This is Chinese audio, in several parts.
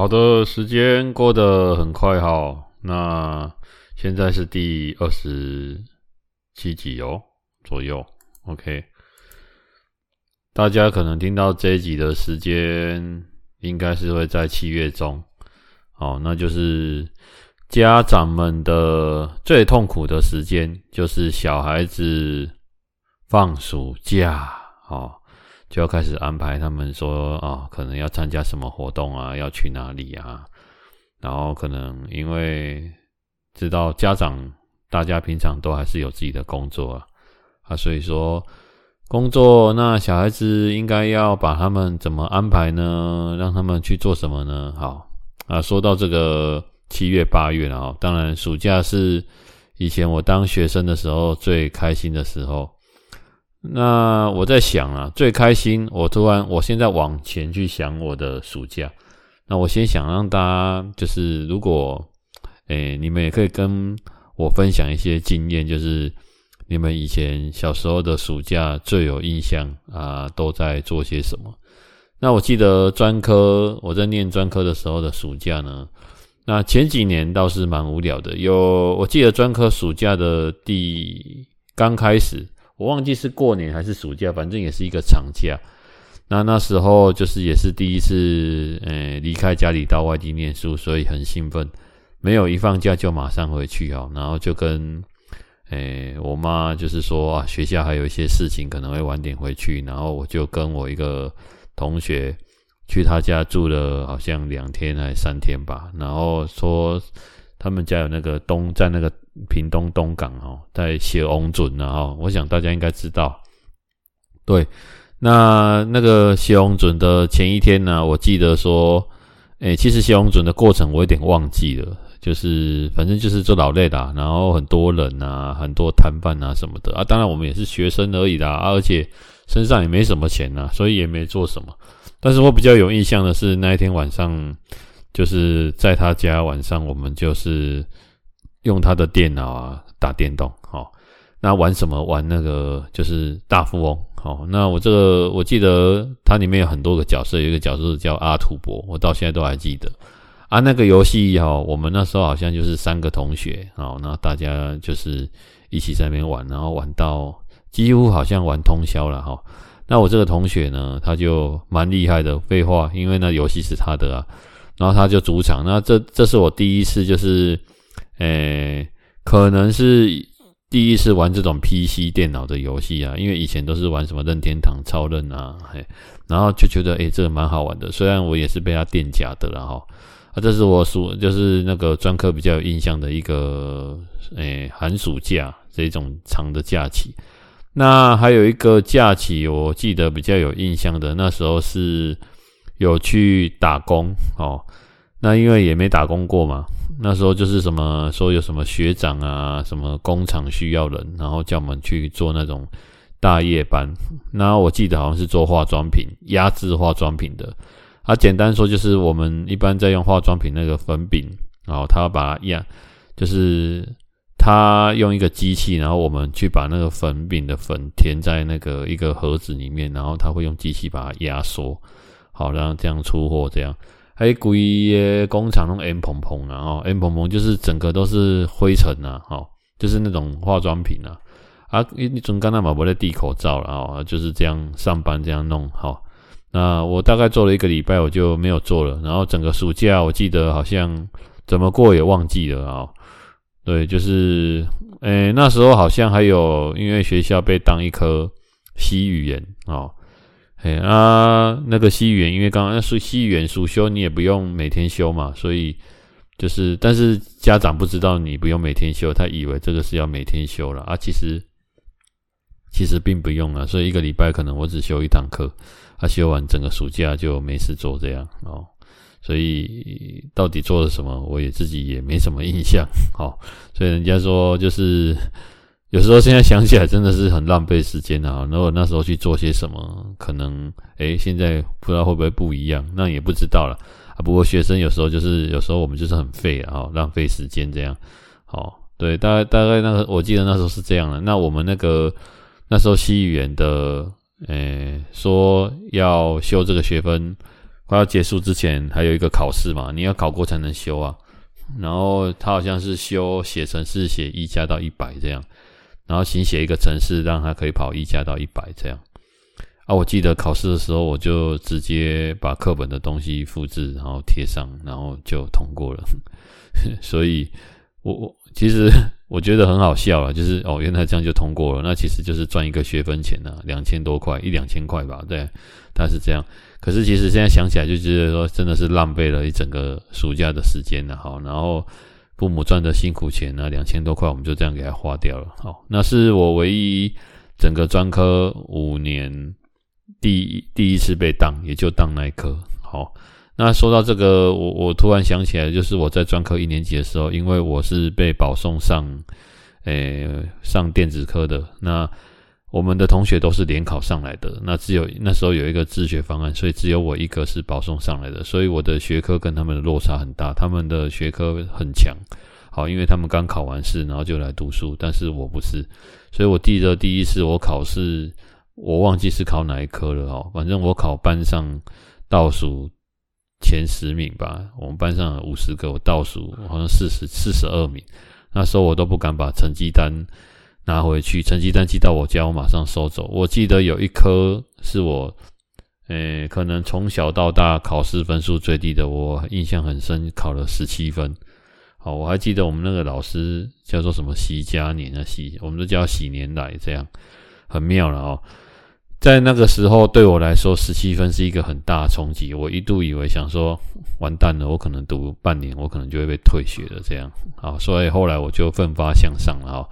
好的，时间过得很快哈。那现在是第二十七集哦，左右。OK，大家可能听到这一集的时间，应该是会在七月中。哦，那就是家长们的最痛苦的时间，就是小孩子放暑假哦。就要开始安排他们说啊、可能要参加什么活动啊，要去哪里啊？然后可能因为知道家长大家平常都还是有自己的工作啊，啊，所以说工作那小孩子应该要把他们怎么安排呢？让他们去做什么呢？好啊，说到这个七月八月了啊，当然暑假是以前我当学生的时候最开心的时候。那我在想啊，最开心，我突然，我现在往前去想我的暑假。那我先想让大家，就是如果，诶、你们也可以跟我分享一些经验，就是你们以前小时候的暑假最有印象啊，都在做些什么？那我记得专科，我在念专科的时候的暑假呢，那前几年倒是蛮无聊的。有，我记得专科暑假的第刚开始。我忘记是过年还是暑假，反正也是一个长假。那那时候就是也是第一次，呃，离开家里到外地念书，所以很兴奋。没有一放假就马上回去哦，然后就跟，呃，我妈就是说啊，学校还有一些事情可能会晚点回去，然后我就跟我一个同学去他家住了好像两天还是三天吧，然后说他们家有那个东在那个。屏东东港哦，在谢翁准呢哦，我想大家应该知道。对，那那个谢翁准的前一天呢，我记得说，诶，其实谢翁准的过程我有点忘记了，就是反正就是做劳累的，然后很多人啊，很多摊贩啊什么的啊，当然我们也是学生而已啦，而且身上也没什么钱呐，所以也没做什么。但是我比较有印象的是那一天晚上，就是在他家晚上，我们就是。用他的电脑啊打电动，好、那玩什么？玩那个就是大富翁，好、那我这个我记得它里面有很多个角色，有一个角色叫阿土伯，我到现在都还记得。啊，那个游戏哈，我们那时候好像就是三个同学，好，那大家就是一起在那边玩，然后玩到几乎好像玩通宵了哈、那我这个同学呢，他就蛮厉害的，废话，因为那游戏是他的啊，然后他就主场，那这这是我第一次就是。诶、可能是第一次玩这种 PC 电脑的游戏啊，因为以前都是玩什么任天堂超任啊，嘿，然后就觉得诶、这个蛮好玩的。虽然我也是被他电假的了哈，啊，这是我暑就是那个专科比较有印象的一个诶、寒暑假这种长的假期。那还有一个假期，我记得比较有印象的，那时候是有去打工哦。那因为也没打工过嘛。那时候就是什么说有什么学长啊，什么工厂需要人，然后叫我们去做那种大夜班。那我记得好像是做化妆品，压制化妆品的。啊，简单说就是我们一般在用化妆品那个粉饼，然后他把它压，就是他用一个机器，然后我们去把那个粉饼的粉填在那个一个盒子里面，然后他会用机器把它压缩，好，然后这样出货这样。还有规个工厂弄 M 蓬蓬啊，哦，M 蓬蓬就是整个都是灰尘呐，哦，就是那种化妆品啊，啊，你总刚才嘛不在戴口罩了啊，就是这样上班这样弄，好，那我大概做了一个礼拜，我就没有做了，然后整个暑假我记得好像怎么过也忘记了啊，对，就是，诶，那时候好像还有因为学校被当一颗西语言哦。哎啊，那个西语言，因为刚刚那是西语言暑修，你也不用每天修嘛，所以就是，但是家长不知道你不用每天修，他以为这个是要每天修了啊，其实其实并不用啊，所以一个礼拜可能我只修一堂课，啊、修完整个暑假就没事做这样哦，所以到底做了什么，我也自己也没什么印象，好、哦，所以人家说就是。有时候现在想起来真的是很浪费时间啊！如果那时候去做些什么，可能诶，现在不知道会不会不一样，那也不知道了啊。不过学生有时候就是有时候我们就是很废啊，浪费时间这样。好，对，大概大概那个我记得那时候是这样的。那我们那个那时候西语言的，诶，说要修这个学分快要结束之前还有一个考试嘛，你要考过才能修啊。然后他好像是修写程式写一加到一百这样，然后请写一个程式让他可以跑一加到一百这样。啊，我记得考试的时候我就直接把课本的东西复制，然后贴上，然后就通过了。所以我我其实我觉得很好笑啊，就是哦，原来这样就通过了，那其实就是赚一个学分钱啊，两千多块，一两千块吧，对，他是这样。可是其实现在想起来就觉得说，真的是浪费了一整个暑假的时间了，好，然后父母赚的辛苦钱呢，两千多块我们就这样给他花掉了，好，那是我唯一整个专科五年第一第一次被当，也就当那一科，好，那说到这个，我我突然想起来，就是我在专科一年级的时候，因为我是被保送上，诶，上电子科的，那。我们的同学都是联考上来的，那只有那时候有一个自学方案，所以只有我一个是保送上来的，所以我的学科跟他们的落差很大，他们的学科很强，好，因为他们刚考完试，然后就来读书，但是我不是，所以我记得第一次我考试，我忘记是考哪一科了哦，反正我考班上倒数前十名吧，我们班上五十个，我倒数好像四十四十二名，那时候我都不敢把成绩单。拿回去，成绩单寄到我家，我马上收走。我记得有一科是我，诶、可能从小到大考试分数最低的，我印象很深，考了十七分。好，我还记得我们那个老师叫做什么喜嘉年啊，喜，我们都叫喜年来，这样很妙了哦。在那个时候，对我来说，十七分是一个很大的冲击。我一度以为想说，完蛋了，我可能读半年，我可能就会被退学了。这样，好，所以后来我就奋发向上了哈。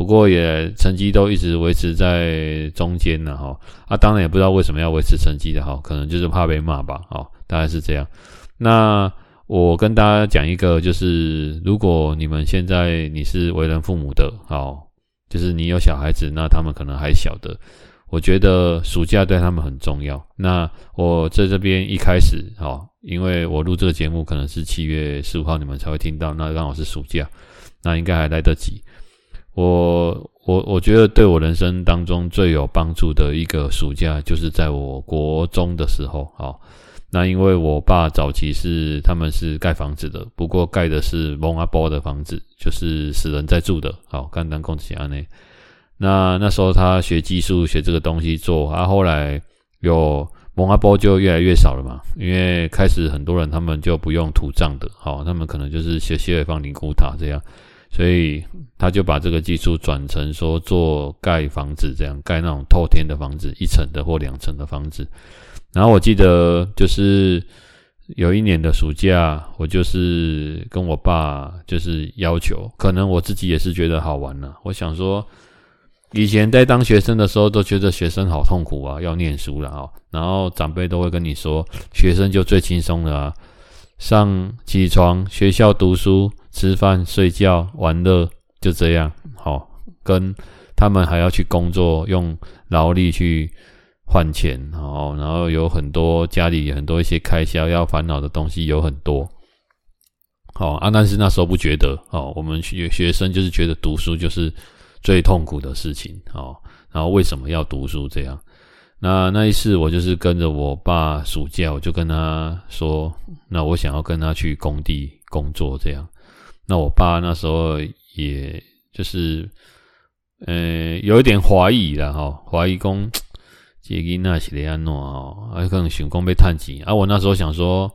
不过也成绩都一直维持在中间呢，哈啊，当然也不知道为什么要维持成绩的哈，可能就是怕被骂吧，哦，大概是这样。那我跟大家讲一个，就是如果你们现在你是为人父母的，好，就是你有小孩子，那他们可能还小的，我觉得暑假对他们很重要。那我在这边一开始，哈，因为我录这个节目可能是七月十五号你们才会听到，那刚好是暑假，那应该还来得及。我我我觉得对我人生当中最有帮助的一个暑假，就是在我国中的时候。好，那因为我爸早期是他们是盖房子的，不过盖的是蒙阿波的房子，就是死人在住的。好，简单讲就是这样。那那时候他学技术，学这个东西做，啊，后来有蒙阿波就越来越少了嘛，因为开始很多人他们就不用土葬的，好，他们可能就是学西北方灵骨塔这样。所以他就把这个技术转成说做盖房子，这样盖那种透天的房子，一层的或两层的房子。然后我记得就是有一年的暑假，我就是跟我爸就是要求，可能我自己也是觉得好玩了。我想说，以前在当学生的时候都觉得学生好痛苦啊，要念书了啊。然后长辈都会跟你说，学生就最轻松了啊，上起床学校读书。吃饭、睡觉、玩乐，就这样。好，跟他们还要去工作，用劳力去换钱，哦，然后有很多家里很多一些开销要烦恼的东西有很多。好啊，但是那时候不觉得。哦，我们学学生就是觉得读书就是最痛苦的事情。哦，然后为什么要读书？这样。那那一次我就是跟着我爸暑假，我就跟他说，那我想要跟他去工地工作，这样。那我爸那时候也就是，呃，有一点怀疑了哈，怀疑讲这囡仔是怎样弄啊？还可能想讲被探钱啊。我那时候想说，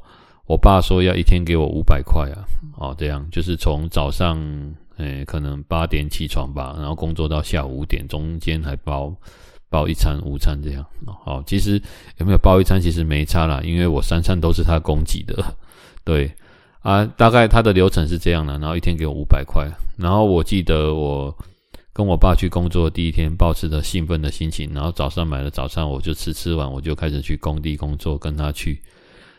我爸说要一天给我五百块啊，哦，这样就是从早上，呃，可能八点起床吧，然后工作到下午五点，中间还包包一餐午餐这样。好，其实有没有包一餐其实没差啦，因为我三餐都是他供给的，对。啊，大概他的流程是这样的，然后一天给我五百块，然后我记得我跟我爸去工作第一天，保持着兴奋的心情，然后早上买了早餐，我就吃，吃完我就开始去工地工作，跟他去，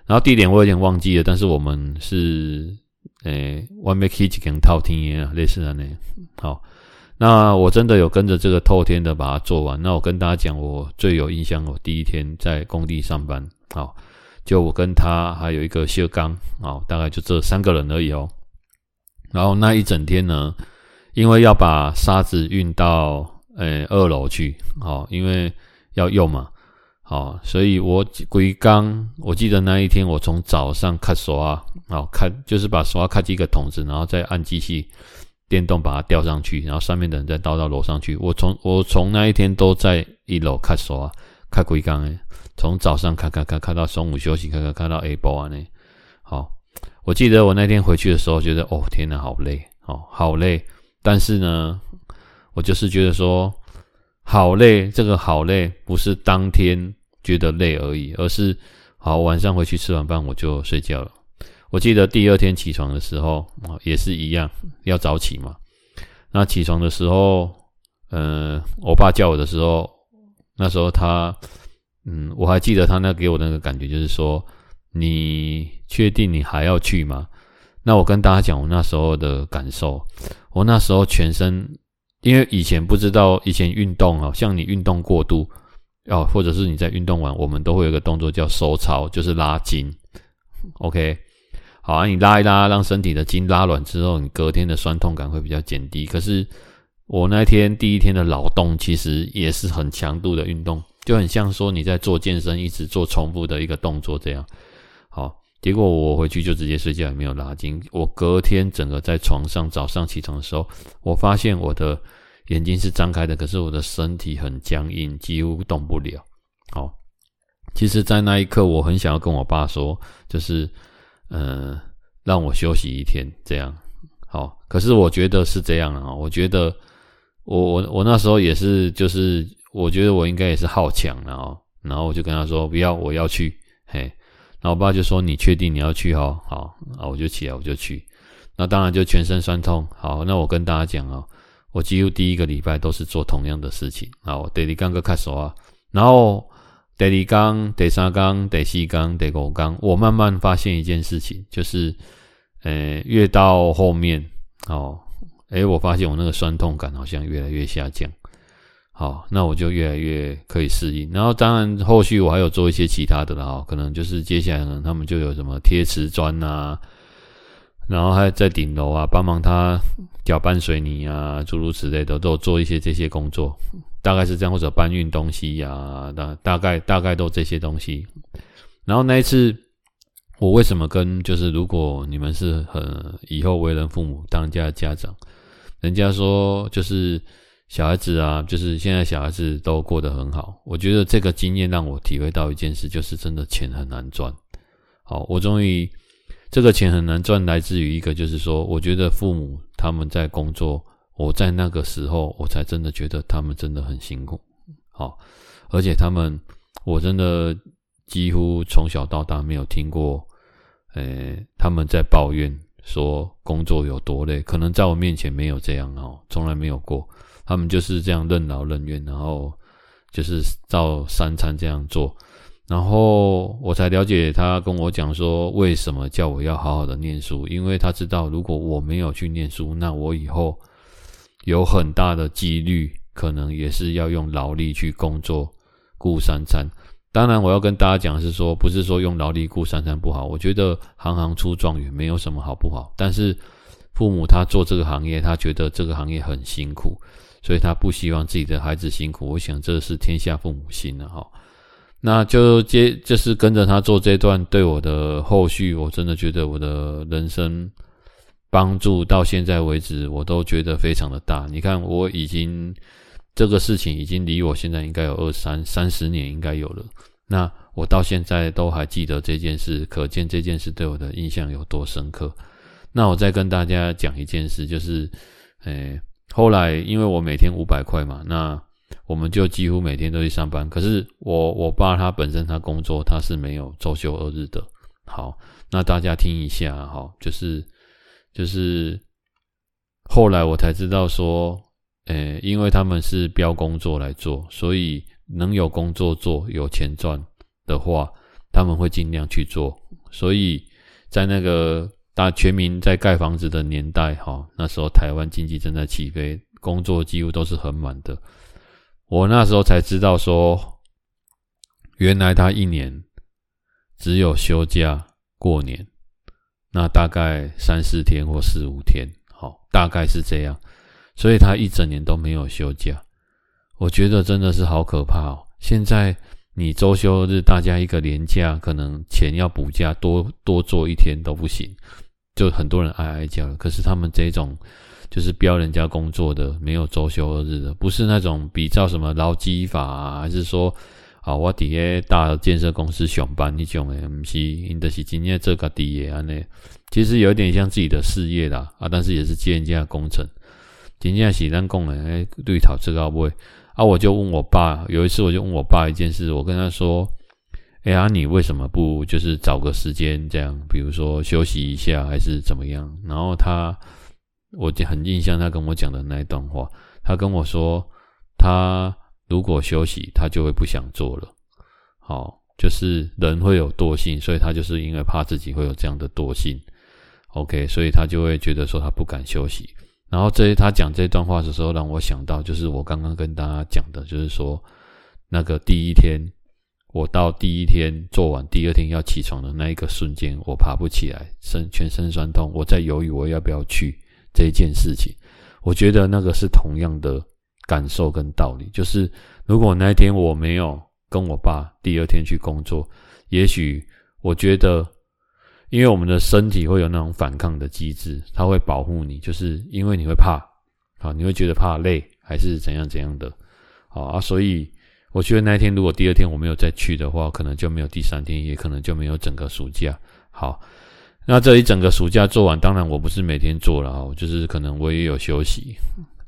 然后地点我有点忘记了，但是我们是诶，外面可以几根透天啊，类似的那，好，那我真的有跟着这个透天的把它做完，那我跟大家讲，我最有印象，我第一天在工地上班，好。就我跟他还有一个谢刚，哦，大概就这三个人而已哦。然后那一整天呢，因为要把沙子运到呃二楼去，哦，因为要用嘛，好，所以我归刚，我记得那一天我从早上开刷，好开就是把刷开几个桶子，然后再按机器电动把它吊上去，然后上面的人再倒到楼上去。我从我从那一天都在一楼开刷，开归刚诶，从早上看看看看到中午休息，看看看到 A 波啊呢。好，我记得我那天回去的时候，觉得哦天哪，好累哦，好累。但是呢，我就是觉得说。好累，这个好累不是当天觉得累而已，而是好晚上回去吃完饭我就睡觉了。我记得第二天起床的时候啊，也是一样要早起嘛。那起床的时候，嗯，我爸叫我的时候，那时候他，嗯，我还记得他那给我那个感觉就是说，你确定你还要去吗？那我跟大家讲我那时候的感受，我那时候全身。因为以前不知道，以前运动啊，像你运动过度哦，或者是你在运动完，我们都会有个动作叫收操，就是拉筋。OK，好啊，你拉一拉，让身体的筋拉软之后，你隔天的酸痛感会比较减低。可是我那天第一天的劳动，其实也是很强度的运动，就很像说你在做健身，一直做重复的一个动作这样。好。结果我回去就直接睡觉，也没有拉筋。我隔天整个在床上，早上起床的时候，我发现我的眼睛是张开的，可是我的身体很僵硬，几乎动不了。好，其实，在那一刻，我很想要跟我爸说，就是，嗯，让我休息一天，这样。好，可是我觉得是这样啊。我觉得我我我那时候也是，就是我觉得我应该也是好强的哦。然后我就跟他说，不要，我要去，嘿。然后我爸就说：“你确定你要去哦？好，啊，我就起来，我就去。那当然就全身酸痛。好，那我跟大家讲哦，我几乎第一个礼拜都是做同样的事情。好，第二天个开始啊，然后第二天、第三天、第四天、第五天，我慢慢发现一件事情，就是，呃，越到后面，哦，诶，我发现我那个酸痛感好像越来越下降。”好，那我就越来越可以适应。然后当然后续我还有做一些其他的了哈，可能就是接下来呢，他们就有什么贴瓷砖啊，然后还在顶楼啊帮忙他搅拌水泥啊，诸如此类的，都做一些这些工作，大概是这样，或者搬运东西呀、啊，大大概大概都这些东西。然后那一次我为什么跟就是如果你们是很以后为人父母当家的家长，人家说就是。小孩子啊，就是现在小孩子都过得很好。我觉得这个经验让我体会到一件事，就是真的钱很难赚。好，我终于这个钱很难赚，来自于一个就是说，我觉得父母他们在工作，我在那个时候我才真的觉得他们真的很辛苦。好，而且他们我真的几乎从小到大没有听过，诶，他们在抱怨说工作有多累。可能在我面前没有这样哦，从来没有过。他们就是这样任劳任怨，然后就是照三餐这样做，然后我才了解他跟我讲说，为什么叫我要好好的念书，因为他知道如果我没有去念书，那我以后有很大的几率可能也是要用劳力去工作顾三餐。当然，我要跟大家讲是说，不是说用劳力顾三餐不好，我觉得行行出状元没有什么好不好，但是父母他做这个行业，他觉得这个行业很辛苦。所以他不希望自己的孩子辛苦，我想这是天下父母心了哈。那就接就是跟着他做这段，对我的后续，我真的觉得我的人生帮助到现在为止，我都觉得非常的大。你看，我已经这个事情已经离我现在应该有二三三十年应该有了。那我到现在都还记得这件事，可见这件事对我的印象有多深刻。那我再跟大家讲一件事，就是，诶。后来，因为我每天五百块嘛，那我们就几乎每天都去上班。可是我我爸他本身他工作他是没有周休二日的。好，那大家听一下哈，就是就是后来我才知道说，诶，因为他们是标工作来做，所以能有工作做、有钱赚的话，他们会尽量去做。所以在那个。大全民在盖房子的年代，哈，那时候台湾经济正在起飞，工作几乎都是很满的。我那时候才知道说，原来他一年只有休假过年，那大概三四天或四五天，好，大概是这样，所以他一整年都没有休假。我觉得真的是好可怕哦。现在你周休日大家一个年假，可能钱要补假多多做一天都不行，就很多人哀哀叫了。可是他们这种就是标人家工作的，没有周休二日的，不是那种比照什么劳基法啊，还是说啊，我底下大建设公司上班那种的，不是，因的是今天这个底业安呢，其实有点像自己的事业啦啊，但是也是接人家的工程。今天是咱讲的哎，对头这个不会啊，我就问我爸，有一次我就问我爸一件事，我跟他说，哎呀，你为什么不就是找个时间这样，比如说休息一下还是怎么样？然后他，我就很印象他跟我讲的那一段话，他跟我说，他如果休息，他就会不想做了。好，就是人会有惰性，所以他就是因为怕自己会有这样的惰性，OK，所以他就会觉得说他不敢休息。然后这他讲这段话的时候，让我想到，就是我刚刚跟大家讲的，就是说那个第一天，我到第一天做完，第二天要起床的那一个瞬间，我爬不起来，身全身酸痛，我在犹豫我要不要去这一件事情。我觉得那个是同样的感受跟道理，就是如果那一天我没有跟我爸第二天去工作，也许我觉得。因为我们的身体会有那种反抗的机制，它会保护你，就是因为你会怕，啊，你会觉得怕累，还是怎样怎样的，啊，所以我觉得那一天如果第二天我没有再去的话，可能就没有第三天，也可能就没有整个暑假。好，那这一整个暑假做完，当然我不是每天做了啊，就是可能我也有休息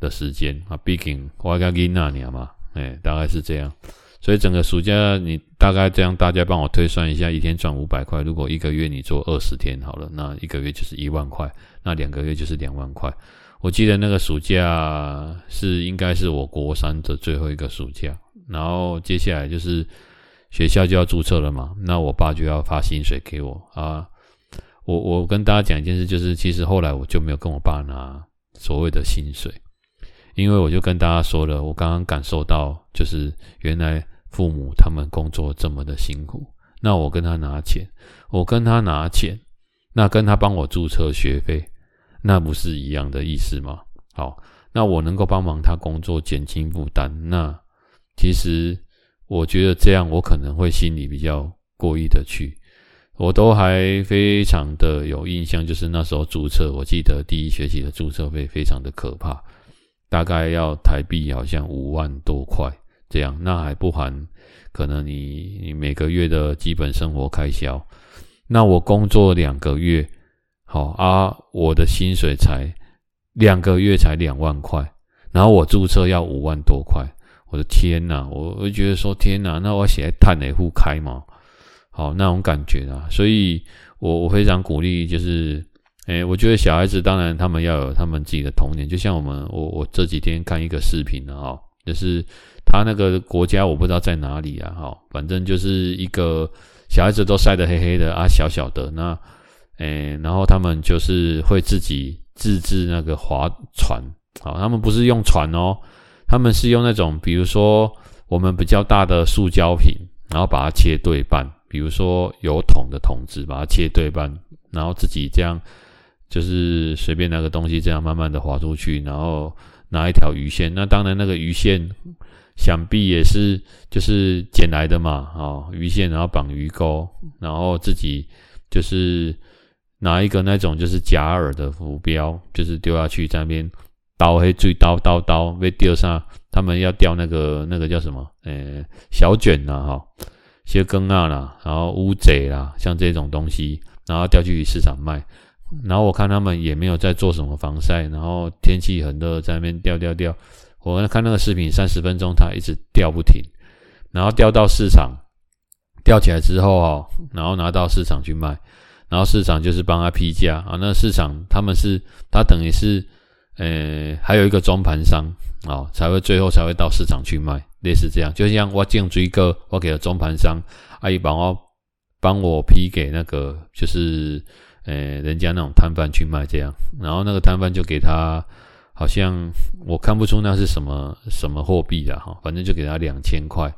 的时间啊，毕竟我要给那年嘛，哎，大概是这样。所以整个暑假，你大概这样，大家帮我推算一下，一天赚五百块。如果一个月你做二十天好了，那一个月就是一万块，那两个月就是两万块。我记得那个暑假是应该是我国三的最后一个暑假，然后接下来就是学校就要注册了嘛，那我爸就要发薪水给我啊。我我跟大家讲一件事，就是其实后来我就没有跟我爸拿所谓的薪水。因为我就跟大家说了，我刚刚感受到，就是原来父母他们工作这么的辛苦，那我跟他拿钱，我跟他拿钱，那跟他帮我注册学费，那不是一样的意思吗？好，那我能够帮忙他工作减轻负担，那其实我觉得这样我可能会心里比较过意得去，我都还非常的有印象，就是那时候注册，我记得第一学期的注册费非常的可怕。大概要台币好像五万多块这样，那还不含可能你你每个月的基本生活开销。那我工作两个月，好啊，我的薪水才两个月才两万块，然后我注册要五万多块，我的天呐，我我觉得说天呐，那我要写在碳内互开嘛，好那种感觉啊，所以我我非常鼓励就是。诶，我觉得小孩子当然他们要有他们自己的童年，就像我们，我我这几天看一个视频的，哈，就是他那个国家我不知道在哪里啊，哈，反正就是一个小孩子都晒得黑黑的啊，小小的那，诶，然后他们就是会自己自制那个划船，好，他们不是用船哦，他们是用那种比如说我们比较大的塑胶瓶，然后把它切对半，比如说有桶的桶子，把它切对半，然后自己这样。就是随便拿个东西这样慢慢的滑出去，然后拿一条鱼线。那当然那个鱼线想必也是就是捡来的嘛，哦，鱼线然后绑鱼钩，然后自己就是拿一个那种就是假饵的浮标，就是丢下去在那边刀黑最刀刀刀被钓上，他们要钓那个那个叫什么？呃，小卷呐，哈，些更啊啦，然后乌贼啦，像这种东西，然后钓去市场卖。然后我看他们也没有在做什么防晒，然后天气很热，在那边钓钓钓。我看那个视频三十分钟，他一直钓不停，然后钓到市场，钓起来之后哦，然后拿到市场去卖，然后市场就是帮他批价啊。那市场他们是，他等于是，呃，还有一个中盘商啊，才会最后才会到市场去卖，类似这样。就像我进追哥，我给了中盘商，阿姨帮我帮我批给那个就是。诶，人家那种摊贩去卖这样，然后那个摊贩就给他，好像我看不出那是什么什么货币的哈，反正就给他两千块，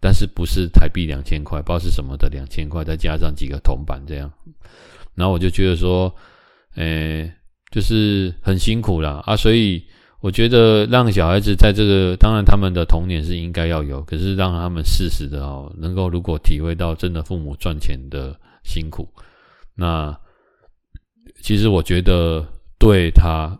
但是不是台币两千块，不知道是什么的两千块，再加上几个铜板这样，然后我就觉得说，诶，就是很辛苦啦啊，所以。我觉得让小孩子在这个，当然他们的童年是应该要有，可是让他们适时的哦，能够如果体会到真的父母赚钱的辛苦，那其实我觉得对他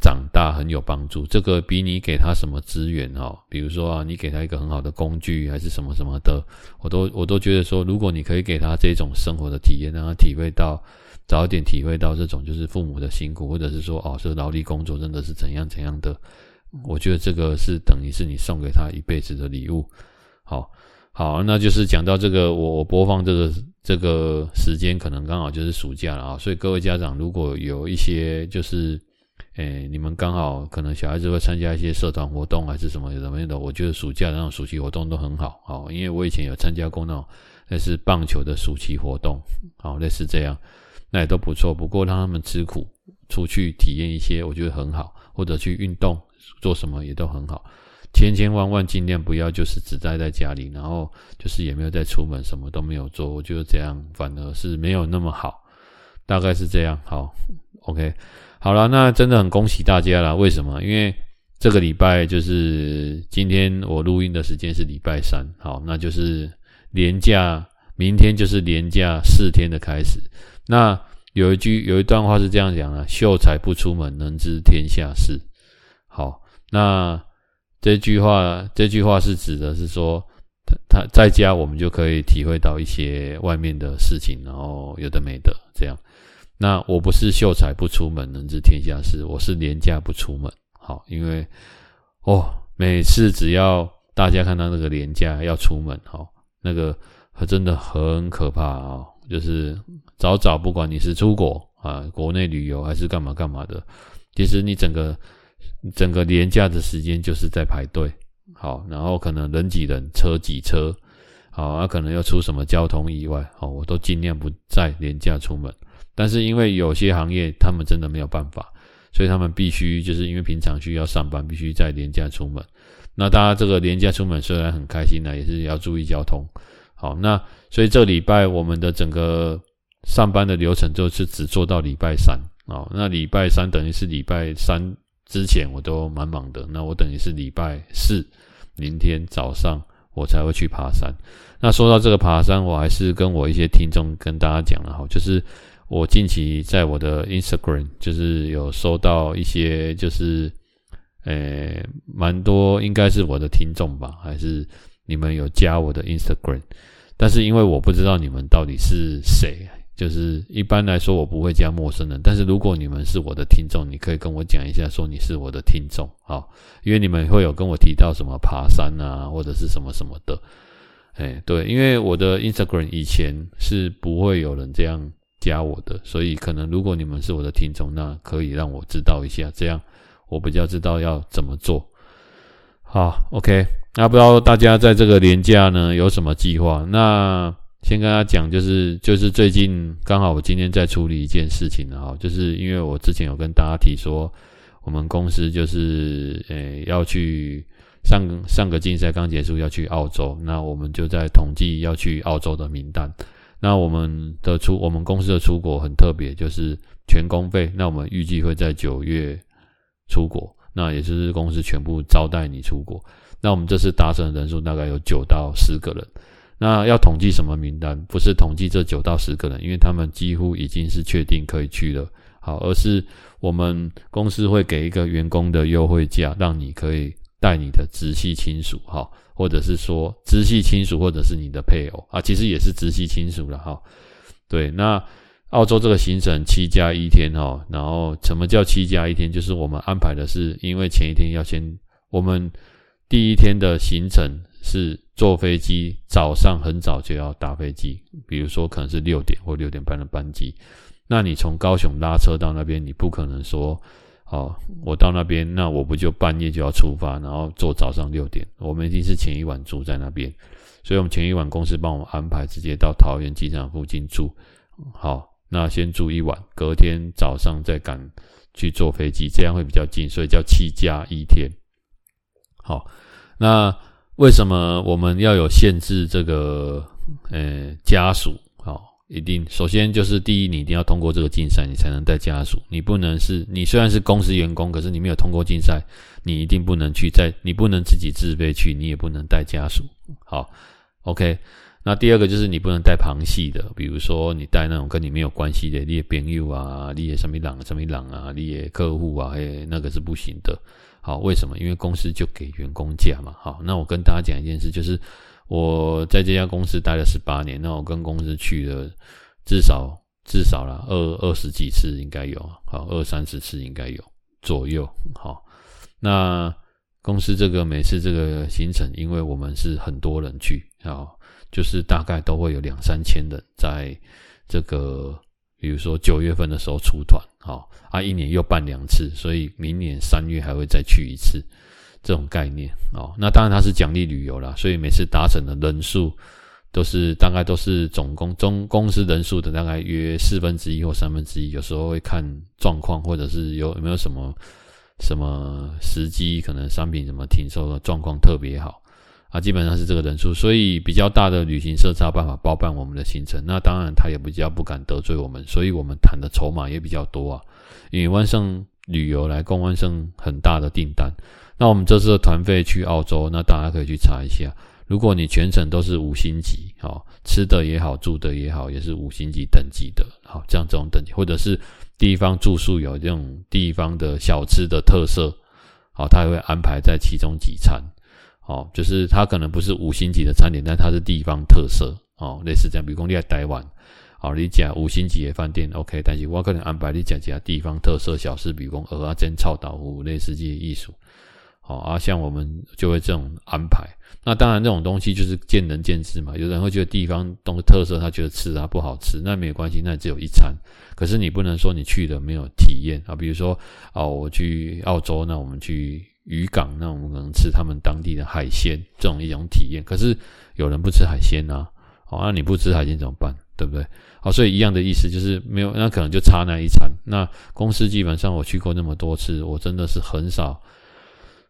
长大很有帮助。这个比你给他什么资源哦，比如说啊，你给他一个很好的工具还是什么什么的，我都我都觉得说，如果你可以给他这种生活的体验，让他体会到。早一点体会到这种就是父母的辛苦，或者是说哦，这个劳力工作真的是怎样怎样的，我觉得这个是等于是你送给他一辈子的礼物。好，好，那就是讲到这个，我我播放这个这个时间可能刚好就是暑假了啊，所以各位家长如果有一些就是，诶，你们刚好可能小孩子会参加一些社团活动还是什么什么的，我觉得暑假那种暑期活动都很好，哦，因为我以前有参加过那种类似棒球的暑期活动，好，类似这样。那也都不错，不过让他们吃苦，出去体验一些，我觉得很好，或者去运动，做什么也都很好。千千万万尽量不要就是只待在家里，然后就是也没有再出门，什么都没有做。我觉得这样反而是没有那么好，大概是这样。好，OK，好了，那真的很恭喜大家了。为什么？因为这个礼拜就是今天我录音的时间是礼拜三，好，那就是年假，明天就是年假四天的开始。那有一句有一段话是这样讲的：“秀才不出门，能知天下事。”好，那这句话这句话是指的是说，他他在家我们就可以体会到一些外面的事情，然后有的没的这样。那我不是秀才不出门，能知天下事，我是连假不出门。好，因为哦，每次只要大家看到那个连假要出门，哦，那个真的很可怕啊。就是早早，不管你是出国啊，国内旅游还是干嘛干嘛的，其实你整个整个连假的时间就是在排队，好，然后可能人挤人，车挤车，好，啊，可能要出什么交通意外，好，我都尽量不在连假出门。但是因为有些行业他们真的没有办法，所以他们必须就是因为平常需要上班，必须在连假出门。那大家这个连假出门虽然很开心呢，也是要注意交通。好，那所以这礼拜我们的整个上班的流程就是只做到礼拜三啊。那礼拜三等于是礼拜三之前我都蛮忙的，那我等于是礼拜四明天早上我才会去爬山。那说到这个爬山，我还是跟我一些听众跟大家讲了哈，就是我近期在我的 Instagram 就是有收到一些就是呃蛮多，应该是我的听众吧，还是。你们有加我的 Instagram，但是因为我不知道你们到底是谁，就是一般来说我不会加陌生人。但是如果你们是我的听众，你可以跟我讲一下，说你是我的听众，好，因为你们会有跟我提到什么爬山啊，或者是什么什么的。哎，对，因为我的 Instagram 以前是不会有人这样加我的，所以可能如果你们是我的听众，那可以让我知道一下，这样我比较知道要怎么做。好，OK。那不知道大家在这个年假呢有什么计划？那先跟大家讲，就是就是最近刚好我今天在处理一件事情哈，就是因为我之前有跟大家提说，我们公司就是诶要去上上个竞赛刚结束要去澳洲，那我们就在统计要去澳洲的名单。那我们的出我们公司的出国很特别，就是全公费。那我们预计会在九月出国，那也就是公司全部招待你出国。那我们这次达成的人数大概有九到十个人。那要统计什么名单？不是统计这九到十个人，因为他们几乎已经是确定可以去了。好，而是我们公司会给一个员工的优惠价，让你可以带你的直系亲属，哈，或者是说直系亲属，或者是你的配偶啊，其实也是直系亲属了，哈。对，那澳洲这个行程七加一天，哈，然后什么叫七加一天？就是我们安排的是，因为前一天要先我们。第一天的行程是坐飞机，早上很早就要搭飞机，比如说可能是六点或六点半的班机。那你从高雄拉车到那边，你不可能说，哦，我到那边，那我不就半夜就要出发，然后坐早上六点？我们一定是前一晚住在那边，所以我们前一晚公司帮我们安排，直接到桃园机场附近住。好，那先住一晚，隔天早上再赶去坐飞机，这样会比较近，所以叫七加一天。好。那为什么我们要有限制这个呃家属？好，一定首先就是第一，你一定要通过这个竞赛，你才能带家属。你不能是你虽然是公司员工，可是你没有通过竞赛，你一定不能去在，你不能自己自费去，你也不能带家属。好，OK。那第二个就是你不能带旁系的，比如说你带那种跟你没有关系的，你的朋友啊，你的什么人什么人啊，你的客户啊，嘿，那个是不行的。好，为什么？因为公司就给员工假嘛。好，那我跟大家讲一件事，就是我在这家公司待了十八年，那我跟公司去了至少至少了二二十几次应该有，好二三十次应该有左右。好，那公司这个每次这个行程，因为我们是很多人去，好。就是大概都会有两三千人在这个，比如说九月份的时候出团，好啊，一年又办两次，所以明年三月还会再去一次，这种概念哦。那当然它是奖励旅游啦，所以每次达成的人数都是大概都是总公总公司人数的大概约四分之一或三分之一，有时候会看状况，或者是有有没有什么什么时机，可能商品什么停售的状况特别好。啊，基本上是这个人数，所以比较大的旅行社才有办法包办我们的行程。那当然，他也比较不敢得罪我们，所以我们谈的筹码也比较多啊。因为万盛旅游来供万盛很大的订单。那我们这次的团费去澳洲，那大家可以去查一下。如果你全程都是五星级，好，吃的也好，住的也好，也是五星级等级的，好，这样这种等级，或者是地方住宿有这种地方的小吃的特色，好，他也会安排在其中几餐。哦，就是它可能不是五星级的餐点，但它是地方特色哦，类似这样。比如说你在台湾，哦，你讲五星级的饭店，OK，但是我可能安排你讲几家地方特色小吃，比如说蚵仔煎、臭豆腐，类似这些艺术。哦，啊，像我们就会这种安排。那当然，这种东西就是见仁见智嘛。有人会觉得地方东特色，他觉得吃它不好吃，那没有关系，那只有一餐。可是你不能说你去了没有体验啊。比如说，哦，我去澳洲，那我们去。渔港，那我们可能吃他们当地的海鲜，这种一种体验。可是有人不吃海鲜呐，好，那你不吃海鲜怎么办？对不对？好，所以一样的意思就是没有，那可能就差那一餐。那公司基本上我去过那么多次，我真的是很少，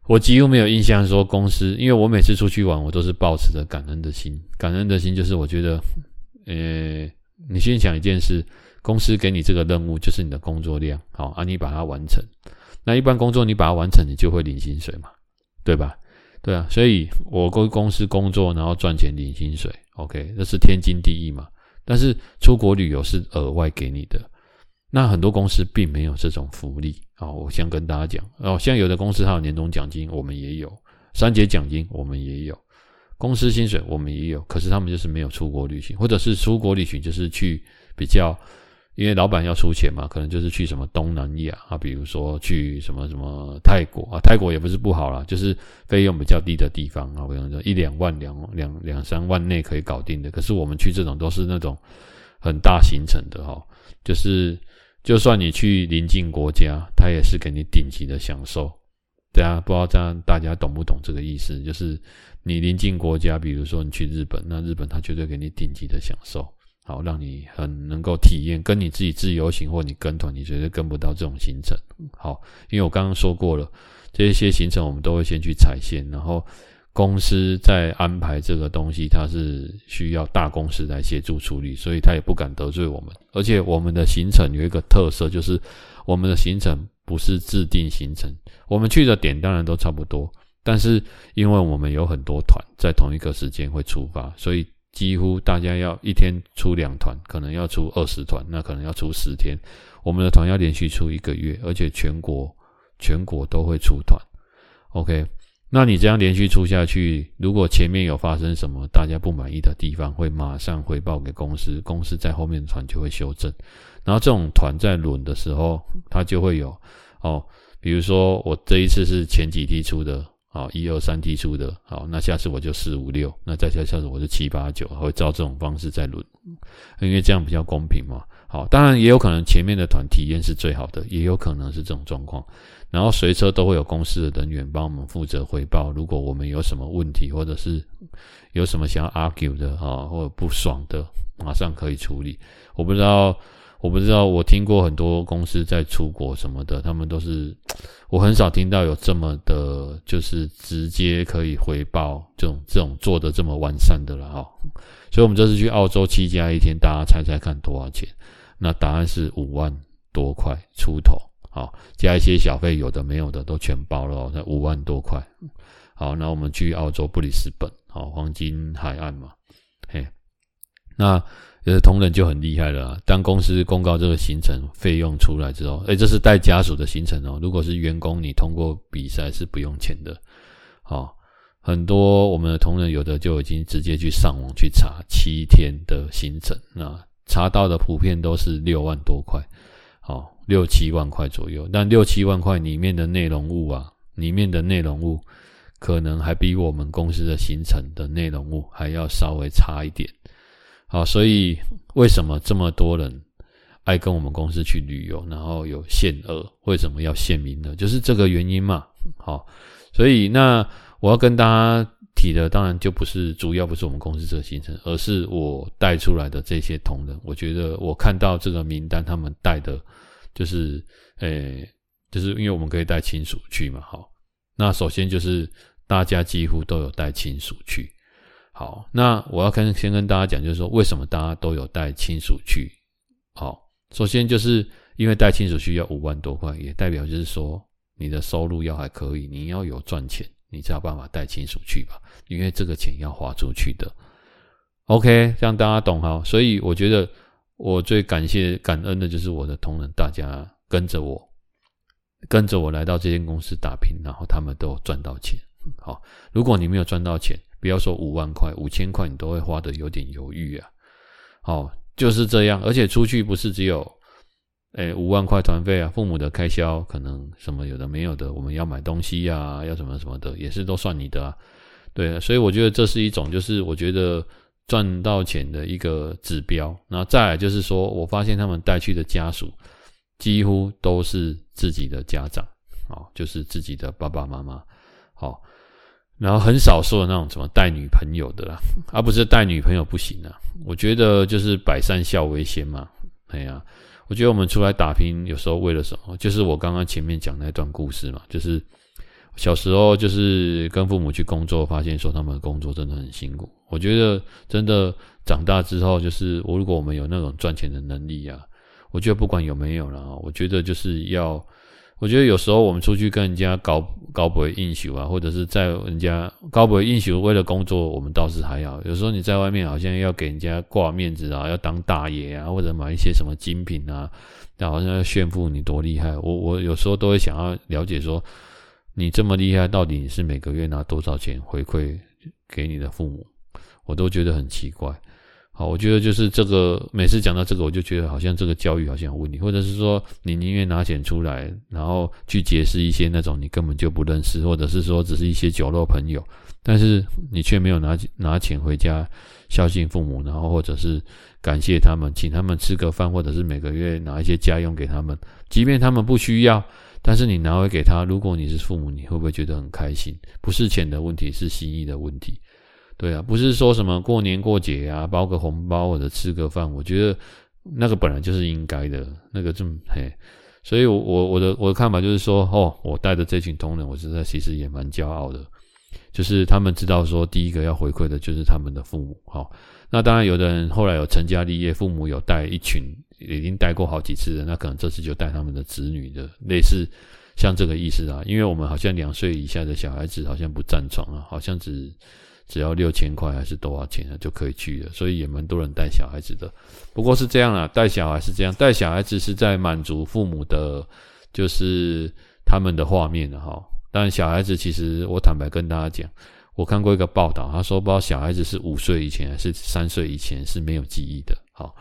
我几乎没有印象说公司，因为我每次出去玩，我都是抱持着感恩的心。感恩的心就是我觉得，呃，你先想一件事，公司给你这个任务就是你的工作量，好，啊，你把它完成。那一般工作你把它完成，你就会领薪水嘛，对吧？对啊，所以我跟公司工作，然后赚钱领薪水，OK，那是天经地义嘛。但是出国旅游是额外给你的，那很多公司并没有这种福利啊。我先跟大家讲哦，像有的公司它有年终奖金，我们也有；三节奖金我们也有；公司薪水我们也有。可是他们就是没有出国旅行，或者是出国旅行就是去比较。因为老板要出钱嘛，可能就是去什么东南亚啊，比如说去什么什么泰国啊，泰国也不是不好啦，就是费用比较低的地方啊，比如说一两万、两两两三万内可以搞定的。可是我们去这种都是那种很大行程的哈，就是就算你去邻近国家，他也是给你顶级的享受。对啊，不知道这样大家懂不懂这个意思？就是你邻近国家，比如说你去日本，那日本他绝对给你顶级的享受。好，让你很能够体验，跟你自己自由行或你跟团，你绝对跟不到这种行程。好，因为我刚刚说过了，这些行程我们都会先去踩线，然后公司在安排这个东西，它是需要大公司来协助处理，所以他也不敢得罪我们。而且我们的行程有一个特色，就是我们的行程不是制定行程，我们去的点当然都差不多，但是因为我们有很多团在同一个时间会出发，所以。几乎大家要一天出两团，可能要出二十团，那可能要出十天。我们的团要连续出一个月，而且全国全国都会出团。OK，那你这样连续出下去，如果前面有发生什么大家不满意的地方，会马上回报给公司，公司在后面的团就会修正。然后这种团在轮的时候，它就会有哦，比如说我这一次是前几梯出的。好，一二三提出的，好，那下次我就四五六，那再下下次我就七八九，会照这种方式再轮，因为这样比较公平嘛。好，当然也有可能前面的团体验是最好的，也有可能是这种状况。然后随车都会有公司的人员帮我们负责回报，如果我们有什么问题，或者是有什么想要 argue 的啊，或者不爽的，马上可以处理。我不知道我不知道，我听过很多公司在出国什么的，他们都是，我很少听到有这么的，就是直接可以回报这种这种做的这么完善的了哈。所以，我们这次去澳洲七加一天，大家猜猜看多少钱？那答案是五万多块出头，好，加一些小费，有的没有的都全包了，那五万多块。好，那我们去澳洲布里斯本，好，黄金海岸嘛，嘿，那。有的同仁就很厉害了。当公司公告这个行程费用出来之后，诶，这是带家属的行程哦。如果是员工，你通过比赛是不用钱的。好，很多我们的同仁有的就已经直接去上网去查七天的行程，那查到的普遍都是六万多块，好，六七万块左右。但六七万块里面的内容物啊，里面的内容物可能还比我们公司的行程的内容物还要稍微差一点。好，所以为什么这么多人爱跟我们公司去旅游，然后有限额？为什么要限名额？就是这个原因嘛。好，所以那我要跟大家提的，当然就不是主要不是我们公司这个行程，而是我带出来的这些同仁。我觉得我看到这个名单，他们带的，就是，诶，就是因为我们可以带亲属去嘛。好，那首先就是大家几乎都有带亲属去。好，那我要跟先跟大家讲，就是说为什么大家都有带亲属去？好，首先就是因为带亲属去要五万多块，也代表就是说你的收入要还可以，你要有赚钱，你才有办法带亲属去吧？因为这个钱要花出去的。OK，这样大家懂哈？所以我觉得我最感谢感恩的就是我的同仁，大家跟着我，跟着我来到这间公司打拼，然后他们都赚到钱。好，如果你没有赚到钱，不要说五万块，五千块你都会花得有点犹豫啊。好，就是这样。而且出去不是只有，诶五万块团费啊，父母的开销可能什么有的没有的，我们要买东西呀，要什么什么的，也是都算你的啊。对，所以我觉得这是一种，就是我觉得赚到钱的一个指标。然后再来就是说，我发现他们带去的家属几乎都是自己的家长，哦，就是自己的爸爸妈妈，好。然后很少说的那种什么带女朋友的啦，而、啊、不是带女朋友不行啊。我觉得就是百善孝为先嘛。哎呀，我觉得我们出来打拼，有时候为了什么？就是我刚刚前面讲那段故事嘛，就是小时候就是跟父母去工作，发现说他们的工作真的很辛苦。我觉得真的长大之后，就是我如果我们有那种赚钱的能力啊，我觉得不管有没有了，我觉得就是要。我觉得有时候我们出去跟人家搞搞不会应酬啊，或者是在人家搞不会应酬，为了工作，我们倒是还好。有时候你在外面好像要给人家挂面子啊，要当大爷啊，或者买一些什么精品啊，那好像要炫富你多厉害。我我有时候都会想要了解说，你这么厉害，到底你是每个月拿多少钱回馈给你的父母？我都觉得很奇怪。好，我觉得就是这个，每次讲到这个，我就觉得好像这个教育好像有问题，或者是说你宁愿拿钱出来，然后去结识一些那种你根本就不认识，或者是说只是一些酒肉朋友，但是你却没有拿拿钱回家孝敬父母，然后或者是感谢他们，请他们吃个饭，或者是每个月拿一些家用给他们，即便他们不需要，但是你拿回给他，如果你是父母，你会不会觉得很开心？不是钱的问题，是心意的问题。对啊，不是说什么过年过节啊，包个红包或者吃个饭，我觉得那个本来就是应该的，那个这么嘿，所以我我我的我的看法就是说，哦，我带的这群同仁，我实在其实也蛮骄傲的，就是他们知道说，第一个要回馈的就是他们的父母，好，那当然有的人后来有成家立业，父母有带一群，已经带过好几次的，那可能这次就带他们的子女的，类似像这个意思啊，因为我们好像两岁以下的小孩子好像不占床啊，好像只。只要六千块还是多少钱啊，就可以去了，所以也蛮多人带小孩子的。不过是这样啦，带小孩是这样，带小孩子是在满足父母的，就是他们的画面的哈。但小孩子其实，我坦白跟大家讲，我看过一个报道，他说，不知道小孩子是五岁以前还是三岁以前是没有记忆的，好，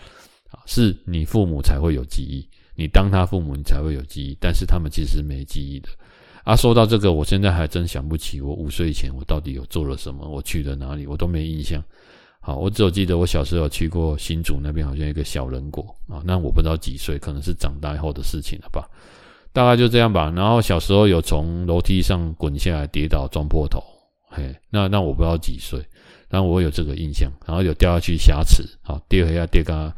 是你父母才会有记忆，你当他父母你才会有记忆，但是他们其实没记忆的。啊，说到这个，我现在还真想不起我五岁以前我到底有做了什么，我去了哪里，我都没印象。好，我只有记得我小时候去过新竹那边，好像一个小人国啊，那我不知道几岁，可能是长大以后的事情了吧。大概就这样吧。然后小时候有从楼梯上滚下来跌倒撞破头，嘿，那那我不知道几岁，但我有这个印象。然后有掉下去瑕疵，好，跌一下跌个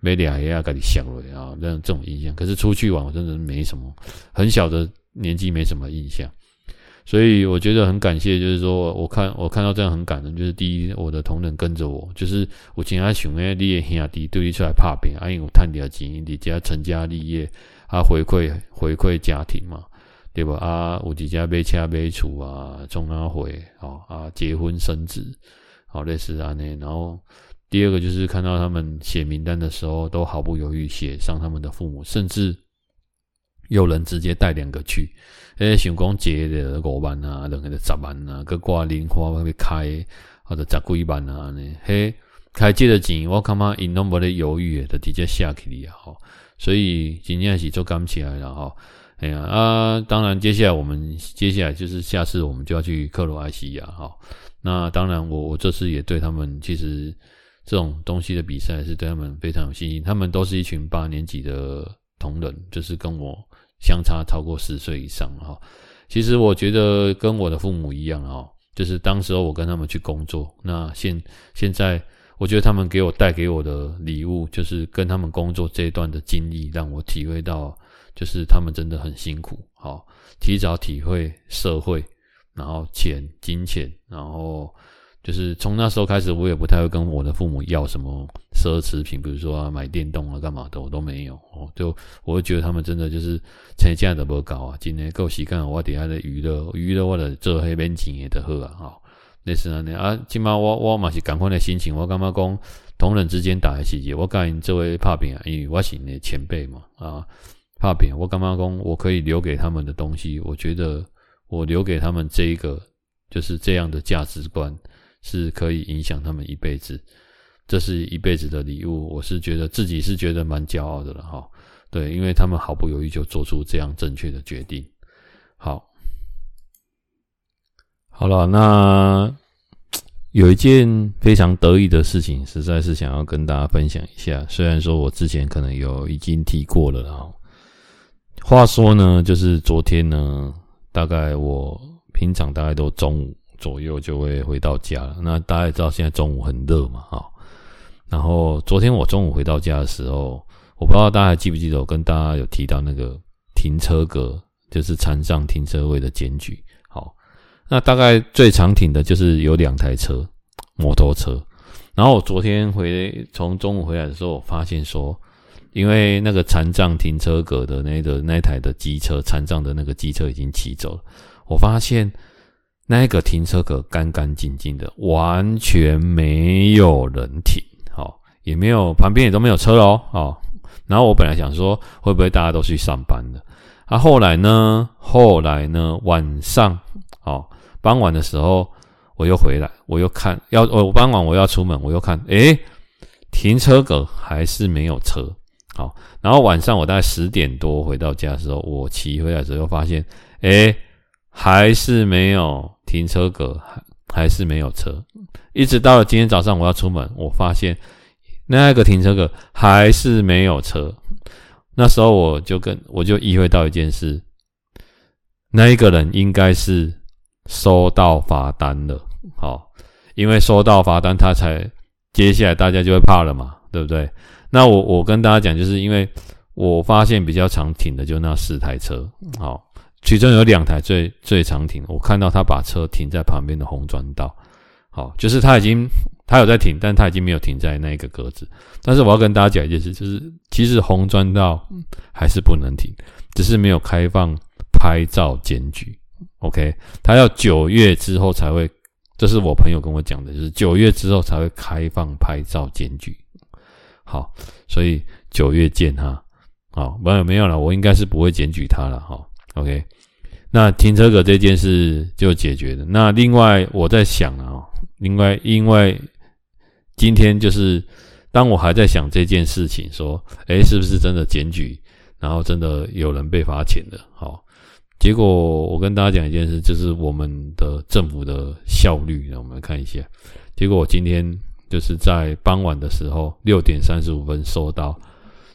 没两下给你响了啊，这样这种印象。可是出去玩，我真的没什么，很小的年纪没什么印象。所以我觉得很感谢，就是说我看我看到这样很感人，就是第一，我的同仁跟着我，就是我经常想诶，你的兄弟对你出来打拼，啊，因为我赚点钱，你家成家立业，啊，回馈回馈家庭嘛，对吧？啊，有几家买车买厝啊，中阿回，哦啊，结婚生子，好类似啊那，然后第二个就是看到他们写名单的时候，都毫不犹豫写上他们的父母，甚至。有人直接带两个去，诶，想讲借的五万啊，两个的十万啊，个挂零花会开，或者十几万啊，呢，嘿，开借的钱，我感觉因拢无咧犹豫的，直接下去了哈。所以今天是做干起来了哈。哎呀啊，当然接下来我们接下来就是下次我们就要去克罗埃西亚哈。那当然我我这次也对他们其实这种东西的比赛是对他们非常有信心，他们都是一群八年级的同仁，就是跟我。相差超过十岁以上哈，其实我觉得跟我的父母一样哈，就是当时候我跟他们去工作，那现现在我觉得他们给我带给我的礼物，就是跟他们工作这一段的经历，让我体会到，就是他们真的很辛苦，好，提早体会社会，然后钱、金钱，然后。就是从那时候开始，我也不太会跟我的父母要什么奢侈品，比如说啊买电动啊干嘛的，我都没有哦。就我会觉得他们真的就是成家的不高啊，今天够时间我底下的娱乐娱乐我的做黑边钱也得喝啊哈。类似那样啊，今嘛我我嘛是赶快的心情，我干嘛讲同仁之间打的细节，我感觉这位拍拼啊，因为我是你的前辈嘛啊，拍拼我干嘛讲我可以留给他们的东西，我觉得我留给他们这一个就是这样的价值观。是可以影响他们一辈子，这是一辈子的礼物。我是觉得自己是觉得蛮骄傲的了哈。对，因为他们毫不犹豫就做出这样正确的决定。好，好了，那有一件非常得意的事情，实在是想要跟大家分享一下。虽然说我之前可能有已经提过了哈。话说呢，就是昨天呢，大概我平常大概都中午。左右就会回到家了。那大家也知道，现在中午很热嘛，哈。然后昨天我中午回到家的时候，我不知道大家还记不记得，我跟大家有提到那个停车格，就是残障停车位的检举。好，那大概最常停的就是有两台车，摩托车。然后我昨天回从中午回来的时候，我发现说，因为那个残障停车格的那个那台的机车，残障的那个机车已经骑走了，我发现。那个停车格干干净净的，完全没有人停，好，也没有旁边也都没有车喽，哦。然后我本来想说，会不会大家都去上班了？啊，后来呢？后来呢？晚上，哦，傍晚的时候，我又回来，我又看，要我傍晚我要出门，我又看，诶，停车格还是没有车，好。然后晚上我大概十点多回到家的时候，我骑回来的时候又发现，诶。还是没有停车格，还还是没有车，一直到了今天早上我要出门，我发现那个停车格还是没有车。那时候我就跟我就意会到一件事，那一个人应该是收到罚单了，好，因为收到罚单，他才接下来大家就会怕了嘛，对不对？那我我跟大家讲，就是因为我发现比较常停的就那四台车，好。其中有两台最最常停，我看到他把车停在旁边的红砖道，好，就是他已经他有在停，但他已经没有停在那个格子。但是我要跟大家讲一件事，就是其实红砖道还是不能停，只是没有开放拍照检举。OK，他要九月之后才会，这是我朋友跟我讲的，就是九月之后才会开放拍照检举。好，所以九月见哈。好，没有没有了，我应该是不会检举他了哈。OK，那停车格这件事就解决了。那另外我在想啊，另外因为今天就是当我还在想这件事情，说，诶，是不是真的检举，然后真的有人被罚钱的？好，结果我跟大家讲一件事，就是我们的政府的效率，让我们来看一下。结果我今天就是在傍晚的时候，六点三十五分收到。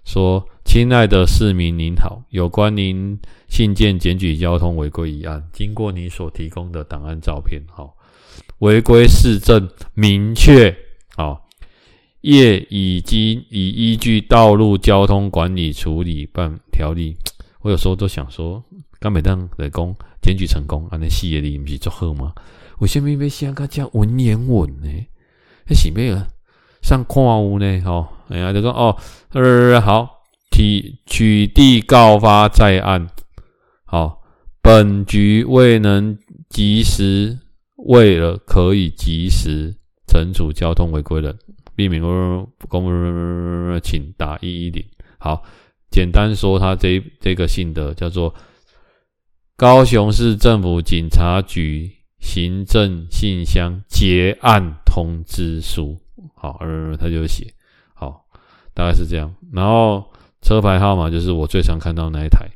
说，亲爱的市民您好，有关您信件检举交通违规一案，经过你所提供的档案照片，好，违规事证明确，好，业已经已依据《道路交通管理处理办条例》，我有时候都想说，刚每当的工检举成功，啊，那事业里不是做好吗？为什么要写个叫文言文呢？那是咩啊？上矿物呢？哦，哎呀，就说哦，呃，好，提取缔告发在案。好，本局未能及时，为了可以及时惩处交通违规人。避免公公，请打一一零。好，简单说，他这这个信的叫做高雄市政府警察局行政信箱结案通知书。好，呃，他就写，大概是这样。然后车牌号码就是我最常看到那一台。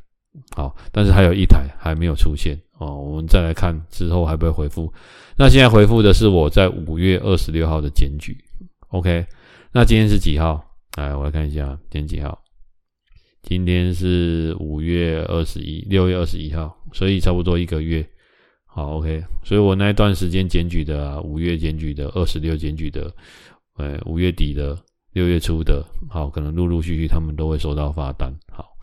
好，但是还有一台还没有出现哦。我们再来看之后还不会回复。那现在回复的是我在五月二十六号的检举。OK，那今天是几号？来，我来看一下，今天几号？今天是五月二十一，六月二十一号，所以差不多一个月。好，OK，所以我那一段时间检举的啊，五月检举的，二十六检举的，呃，五月底的，六月初的，好，可能陆陆续续他们都会收到罚单。好，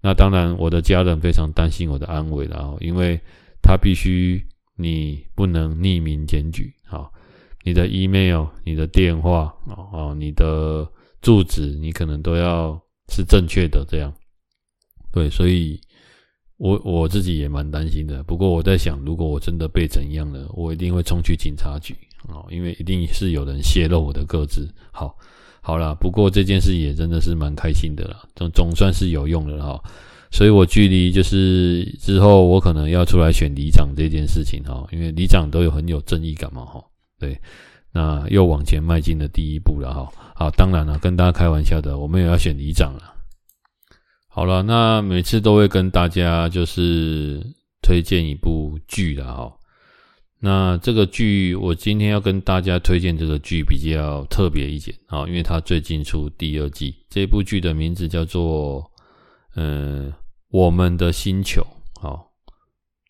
那当然我的家人非常担心我的安危了，因为他必须你不能匿名检举，好。你的 email、你的电话哦，你的住址，你可能都要是正确的，这样。对，所以我我自己也蛮担心的。不过我在想，如果我真的被怎样了，我一定会冲去警察局哦，因为一定是有人泄露我的个资。好，好啦，不过这件事也真的是蛮开心的啦，总总算是有用的哈。所以我距离就是之后我可能要出来选里长这件事情哈，因为里长都有很有正义感嘛哈。对，那又往前迈进的第一步了哈。好，当然了，跟大家开玩笑的，我们也要选里长了。好了，那每次都会跟大家就是推荐一部剧了哈。那这个剧，我今天要跟大家推荐这个剧比较特别一点啊，因为它最近出第二季。这部剧的名字叫做嗯，我们的星球，好，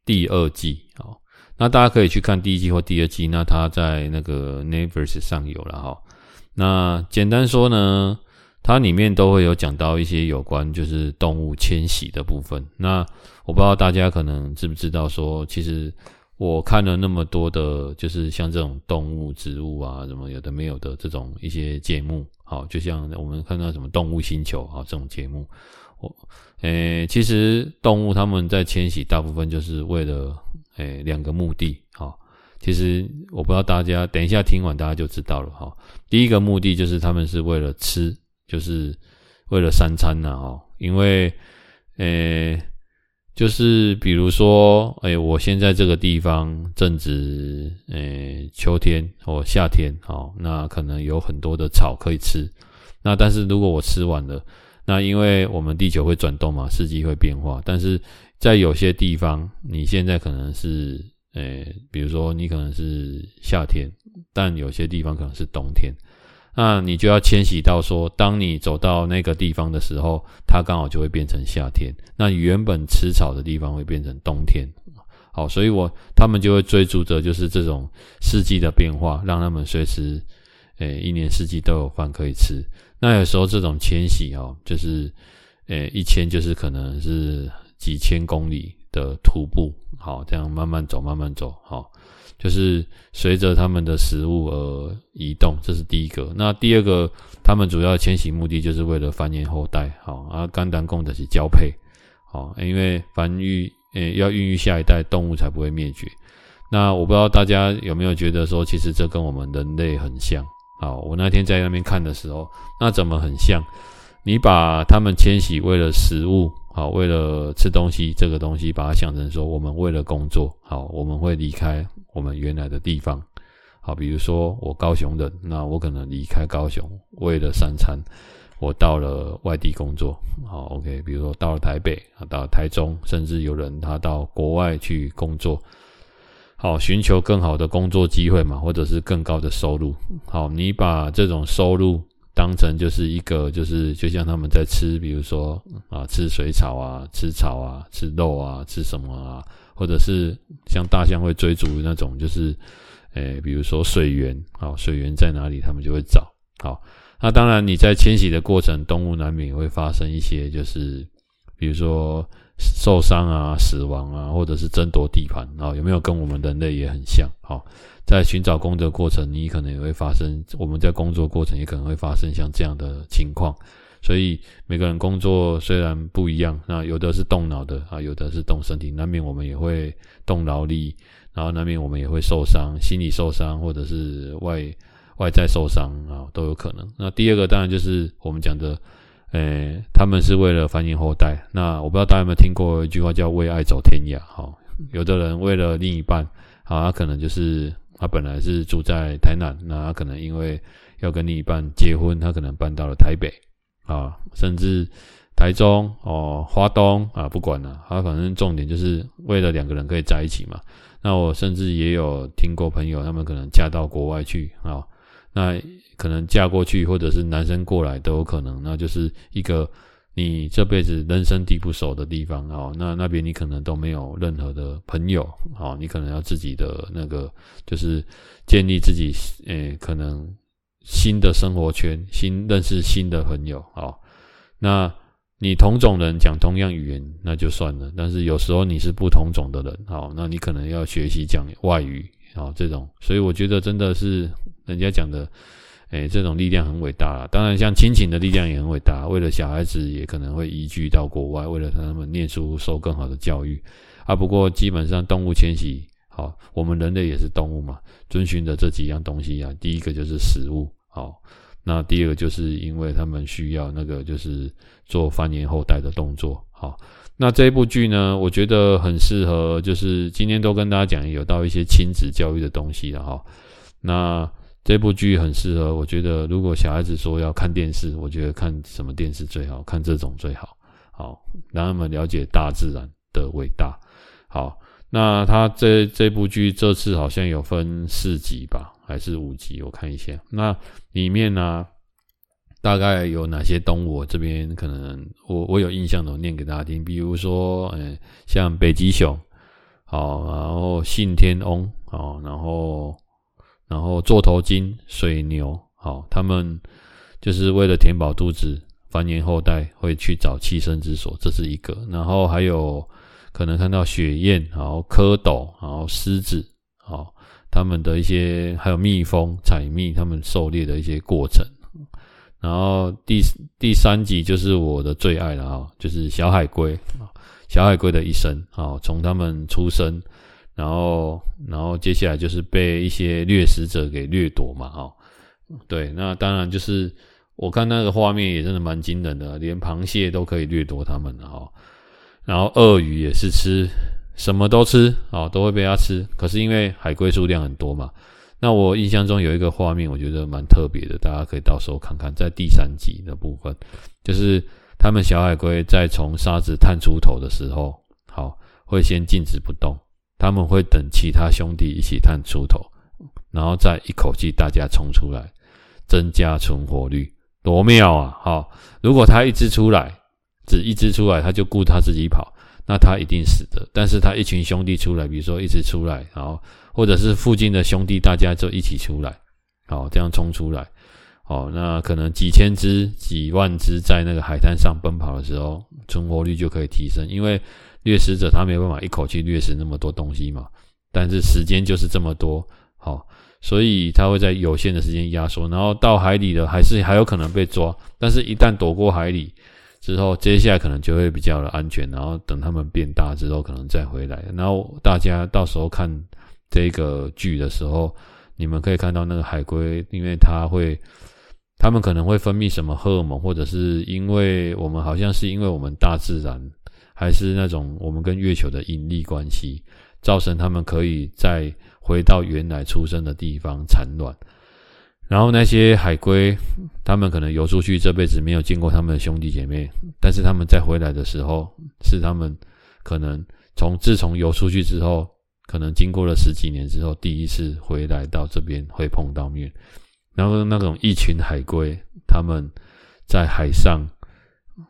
第二季，好。那大家可以去看第一季或第二季，那它在那个 Netflix 上有了哈。那简单说呢，它里面都会有讲到一些有关就是动物迁徙的部分。那我不知道大家可能知不知道说，其实我看了那么多的，就是像这种动物、植物啊，什么有的没有的这种一些节目，好，就像我们看到什么动物星球啊这种节目，我诶，其实动物它们在迁徙，大部分就是为了。诶，两个目的，好，其实我不知道大家等一下听完大家就知道了哈。第一个目的就是他们是为了吃，就是为了三餐呐，哈，因为，诶，就是比如说，诶，我现在这个地方正值，诶，秋天或夏天，好，那可能有很多的草可以吃，那但是如果我吃完了，那因为我们地球会转动嘛，四季会变化，但是。在有些地方，你现在可能是，呃、比如说你可能是夏天，但有些地方可能是冬天，那你就要迁徙到说，当你走到那个地方的时候，它刚好就会变成夏天，那原本吃草的地方会变成冬天。好，所以我他们就会追逐着就是这种四季的变化，让他们随时，诶、一年四季都有饭可以吃。那有时候这种迁徙哦，就是，诶、一迁就是可能是。几千公里的徒步，好，这样慢慢走，慢慢走，好，就是随着他们的食物而移动，这是第一个。那第二个，他们主要迁徙目的就是为了繁衍后代，好，啊，肝胆共的是交配，好，因为繁育，诶，要孕育下一代，动物才不会灭绝。那我不知道大家有没有觉得说，其实这跟我们人类很像，好，我那天在那边看的时候，那怎么很像？你把他们迁徙为了食物。好，为了吃东西，这个东西把它想成说，我们为了工作，好，我们会离开我们原来的地方。好，比如说我高雄人，那我可能离开高雄，为了三餐，我到了外地工作。好，OK，比如说到了台北，啊到了台中，甚至有人他到国外去工作，好，寻求更好的工作机会嘛，或者是更高的收入。好，你把这种收入。当成就是一个，就是就像他们在吃，比如说啊，吃水草啊，吃草啊，吃肉啊，吃什么啊，或者是像大象会追逐那种，就是，诶，比如说水源，啊，水源在哪里，他们就会找。好，那当然，你在迁徙的过程，动物难免会发生一些，就是比如说受伤啊、死亡啊，或者是争夺地盘啊，有没有跟我们人类也很像？好，在寻找工作过程，你可能也会发生；我们在工作过程也可能会发生像这样的情况。所以每个人工作虽然不一样，那有的是动脑的啊，有的是动身体，难免我们也会动劳力，然后难免我们也会受伤，心理受伤，或者是外。外在受伤啊，都有可能。那第二个当然就是我们讲的，诶、他们是为了繁衍后代。那我不知道大家有没有听过一句话叫“为爱走天涯”哈。有的人为了另一半，啊，可能就是他本来是住在台南，那他可能因为要跟另一半结婚，他可能搬到了台北啊，甚至台中哦、花东啊，不管了，他反正重点就是为了两个人可以在一起嘛。那我甚至也有听过朋友，他们可能嫁到国外去啊。那可能嫁过去，或者是男生过来都有可能。那就是一个你这辈子人生地不熟的地方哦。那那边你可能都没有任何的朋友哦。你可能要自己的那个，就是建立自己诶，可能新的生活圈，新认识新的朋友哦。那你同种人讲同样语言那就算了，但是有时候你是不同种的人哦，那你可能要学习讲外语哦。这种，所以我觉得真的是。人家讲的，诶、这种力量很伟大啦。当然，像亲情的力量也很伟大。为了小孩子，也可能会移居到国外，为了他们念书，受更好的教育啊。不过，基本上动物迁徙，好，我们人类也是动物嘛，遵循的这几样东西啊。第一个就是食物，好，那第二个就是因为他们需要那个，就是做繁衍后代的动作，好。那这一部剧呢，我觉得很适合，就是今天都跟大家讲有到一些亲子教育的东西了哈。那这部剧很适合，我觉得如果小孩子说要看电视，我觉得看什么电视最好？看这种最好，好让他们了解大自然的伟大。好，那他这这部剧这次好像有分四集吧，还是五集？我看一下。那里面呢、大概有哪些动物？我这边可能我我有印象的，我念给大家听。比如说，嗯，像北极熊，好，然后信天翁，好，然后。然后座头鲸、水牛，好，他们就是为了填饱肚子、繁衍后代，会去找栖身之所，这是一个。然后还有可能看到雪燕，然后蝌蚪，然后狮子，好，他们的一些还有蜜蜂采蜜，他们狩猎的一些过程。然后第第三集就是我的最爱了啊，就是小海龟，小海龟的一生，好，从他们出生。然后，然后接下来就是被一些掠食者给掠夺嘛，哈，对，那当然就是我看那个画面也真的蛮惊人的，连螃蟹都可以掠夺他们了哈。然后鳄鱼也是吃什么都吃啊，都会被它吃。可是因为海龟数量很多嘛，那我印象中有一个画面，我觉得蛮特别的，大家可以到时候看看，在第三集的部分，就是他们小海龟在从沙子探出头的时候，好，会先静止不动。他们会等其他兄弟一起探出头，然后再一口气大家冲出来，增加存活率，多妙啊！好，如果他一只出来，只一只出来，他就顾他自己跑，那他一定死的。但是他一群兄弟出来，比如说一只出来，然后或者是附近的兄弟大家就一起出来，好，这样冲出来，好，那可能几千只、几万只在那个海滩上奔跑的时候，存活率就可以提升，因为。掠食者他没有办法一口气掠食那么多东西嘛，但是时间就是这么多，好，所以他会在有限的时间压缩，然后到海里的还是还有可能被抓，但是一旦躲过海里之后，接下来可能就会比较的安全，然后等他们变大之后可能再回来，然后大家到时候看这个剧的时候，你们可以看到那个海龟，因为它会，他们可能会分泌什么荷尔蒙，或者是因为我们好像是因为我们大自然。还是那种我们跟月球的引力关系，造成他们可以再回到原来出生的地方产卵。然后那些海龟，他们可能游出去这辈子没有见过他们的兄弟姐妹，但是他们再回来的时候，是他们可能从自从游出去之后，可能经过了十几年之后，第一次回来到这边会碰到面。然后那种一群海龟，他们在海上。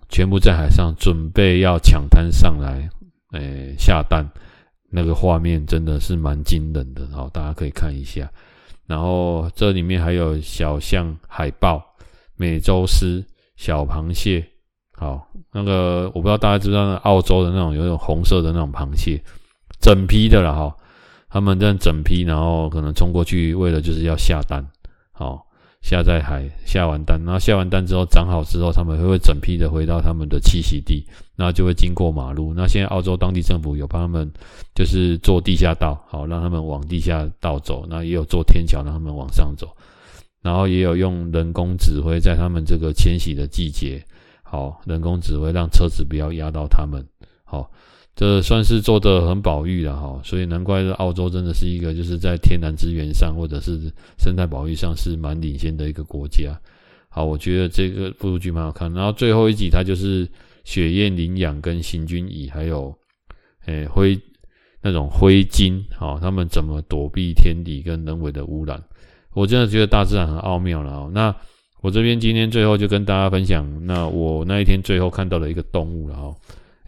全部在海上准备要抢滩上来，诶、下蛋，那个画面真的是蛮惊人的，好，大家可以看一下。然后这里面还有小象海豹，美洲狮、小螃蟹，好，那个我不知道大家知不知道，澳洲的那种有一种红色的那种螃蟹，整批的了哈，他们这样整批，然后可能冲过去，为了就是要下蛋，好。下在海下完蛋，然后下完蛋之后长好之后，他们会整批的回到他们的栖息地，那就会经过马路。那现在澳洲当地政府有帮他们，就是做地下道，好让他们往地下道走。那也有做天桥让他们往上走，然后也有用人工指挥在他们这个迁徙的季节，好人工指挥让车子不要压到他们，好。这算是做的很保育了哈，所以难怪澳洲真的是一个就是在天然资源上或者是生态保育上是蛮领先的一个国家。好，我觉得这个部剧蛮好看。然后最后一集它就是雪燕领养跟行军蚁还有诶灰那种灰鲸，好，他们怎么躲避天敌跟人为的污染？我真的觉得大自然很奥妙了哦。那我这边今天最后就跟大家分享，那我那一天最后看到了一个动物了哈。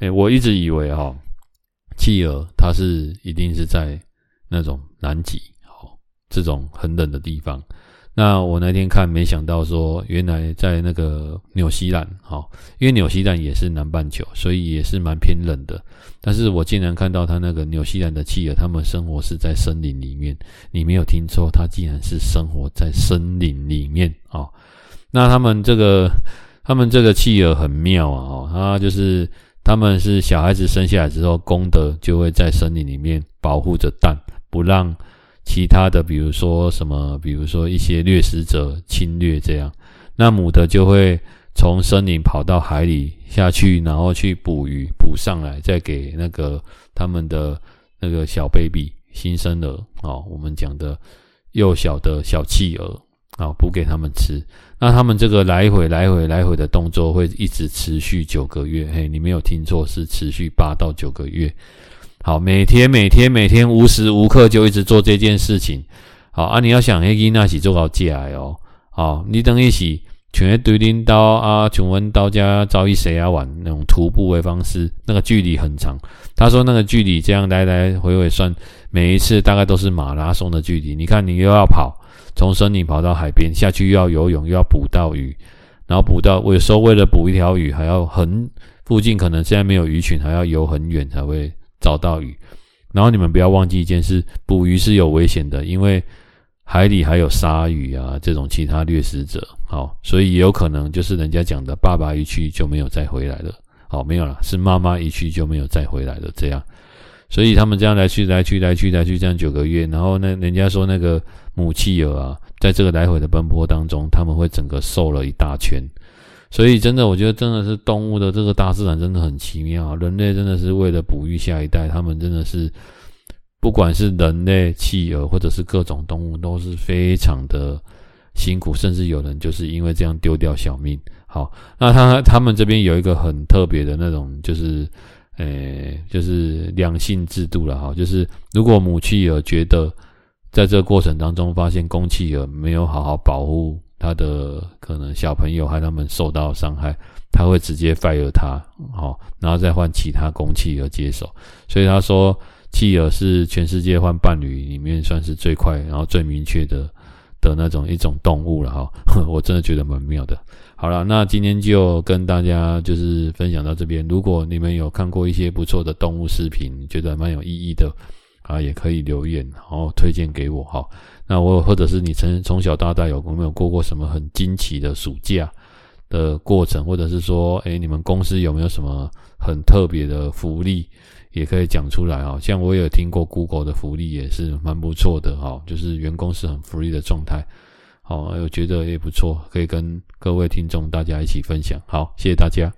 哎、我一直以为哈，企鹅它是一定是在那种南极，好这种很冷的地方。那我那天看，没想到说原来在那个纽西兰，好，因为纽西兰也是南半球，所以也是蛮偏冷的。但是我竟然看到它那个纽西兰的企鹅，它们生活是在森林里面。你没有听错，它竟然是生活在森林里面啊！那他们这个，他们这个企鹅很妙啊！哦，它就是。他们是小孩子生下来之后，公的就会在森林里面保护着蛋，不让其他的，比如说什么，比如说一些掠食者侵略这样。那母的就会从森林跑到海里下去，然后去捕鱼，捕上来再给那个他们的那个小 baby 新生儿哦，我们讲的幼小的小企鹅。啊，补给他们吃。那他们这个来回、来回、来回的动作会一直持续九个月。嘿，你没有听错，是持续八到九个月。好，每天、每天、每天无时无刻就一直做这件事情。好啊，你要想，黑吉那是做好借来哦。好，你等于是全对领到啊，请问刀家找一谁啊玩那种徒步的方式，那个距离很长。他说那个距离这样来来回回算，每一次大概都是马拉松的距离。你看，你又要跑。从森林跑到海边，下去又要游泳，又要捕到鱼，然后捕到，我有时候为了捕一条鱼，还要很附近可能现在没有鱼群，还要游很远才会找到鱼。然后你们不要忘记一件事，捕鱼是有危险的，因为海里还有鲨鱼啊这种其他掠食者，好，所以也有可能就是人家讲的爸爸一去就没有再回来了，好，没有了，是妈妈一去就没有再回来了，这样。所以他们这样来去来去来去来去这样九个月，然后呢，人家说那个母企鹅啊，在这个来回的奔波当中，他们会整个瘦了一大圈。所以真的，我觉得真的是动物的这个大自然真的很奇妙。人类真的是为了哺育下一代，他们真的是不管是人类、企鹅或者是各种动物，都是非常的辛苦，甚至有人就是因为这样丢掉小命。好，那他他们这边有一个很特别的那种，就是。诶、欸，就是两性制度了哈，就是如果母企鹅觉得在这过程当中发现公企鹅没有好好保护它的可能小朋友，害他们受到伤害，他会直接 fire 它，好，然后再换其他公企鹅接手。所以他说，企鹅是全世界换伴侣里面算是最快，然后最明确的的那种一种动物了哈。我真的觉得蛮妙的。好了，那今天就跟大家就是分享到这边。如果你们有看过一些不错的动物视频，觉得蛮有意义的啊，也可以留言，然后推荐给我哈。那我或者是你从从小到大有没有过过什么很惊奇的暑假的过程，或者是说，诶，你们公司有没有什么很特别的福利，也可以讲出来啊。像我有听过 Google 的福利也是蛮不错的哈，就是员工是很 free 的状态。好，我觉得也不错，可以跟各位听众大家一起分享。好，谢谢大家。